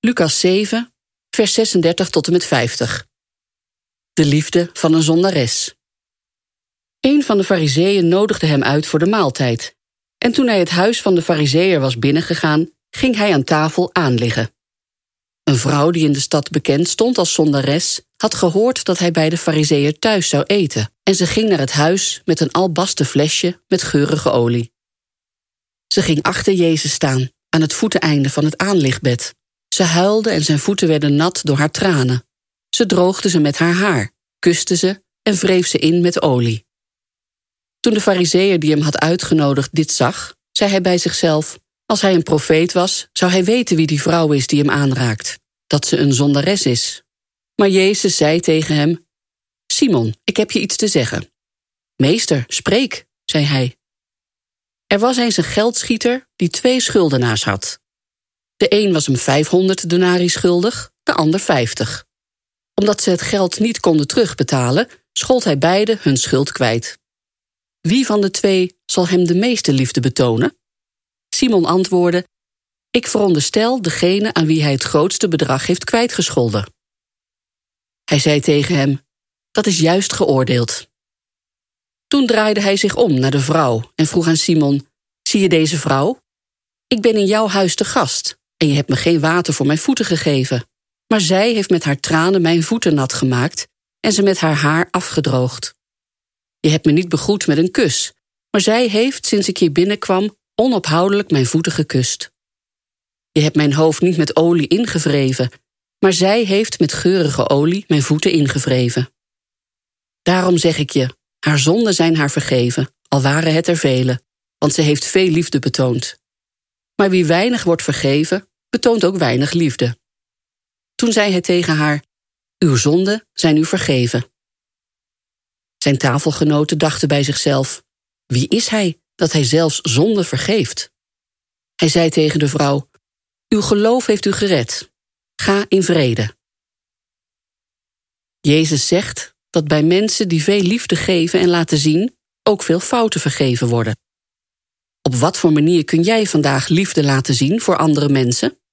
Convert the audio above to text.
Lucas 7, vers 36 tot en met 50. De liefde van een zondares. Een van de fariseeën nodigde hem uit voor de maaltijd. En toen hij het huis van de fariseer was binnengegaan, ging hij aan tafel aanliggen. Een vrouw die in de stad bekend stond als zondares, had gehoord dat hij bij de fariseer thuis zou eten, en ze ging naar het huis met een albasten flesje met geurige olie. Ze ging achter Jezus staan, aan het voeteneinde van het aanlichtbed. Ze huilde en zijn voeten werden nat door haar tranen. Ze droogde ze met haar haar, kuste ze en wreef ze in met olie. Toen de fariseer die hem had uitgenodigd dit zag, zei hij bij zichzelf: Als hij een profeet was, zou hij weten wie die vrouw is die hem aanraakt, dat ze een zondares is. Maar Jezus zei tegen hem: Simon, ik heb je iets te zeggen. Meester, spreek, zei hij. Er was eens een geldschieter die twee schuldenaars had. De een was hem 500 denari schuldig, de ander 50. Omdat ze het geld niet konden terugbetalen, schold hij beide hun schuld kwijt. Wie van de twee zal hem de meeste liefde betonen? Simon antwoordde: Ik veronderstel degene aan wie hij het grootste bedrag heeft kwijtgescholden. Hij zei tegen hem: Dat is juist geoordeeld. Toen draaide hij zich om naar de vrouw en vroeg aan Simon: Zie je deze vrouw? Ik ben in jouw huis te gast en je hebt me geen water voor mijn voeten gegeven. Maar zij heeft met haar tranen mijn voeten nat gemaakt en ze met haar haar afgedroogd. Je hebt me niet begroet met een kus, maar zij heeft, sinds ik hier binnenkwam, onophoudelijk mijn voeten gekust. Je hebt mijn hoofd niet met olie ingevreven, maar zij heeft met geurige olie mijn voeten ingevreven. Daarom zeg ik je, haar zonden zijn haar vergeven, al waren het er vele, want ze heeft veel liefde betoond. Maar wie weinig wordt vergeven, betoont ook weinig liefde. Toen zei hij tegen haar: Uw zonden zijn u vergeven. Zijn tafelgenoten dachten bij zichzelf: Wie is hij dat hij zelfs zonde vergeeft? Hij zei tegen de vrouw: Uw geloof heeft u gered. Ga in vrede. Jezus zegt dat bij mensen die veel liefde geven en laten zien, ook veel fouten vergeven worden. Op wat voor manier kun jij vandaag liefde laten zien voor andere mensen?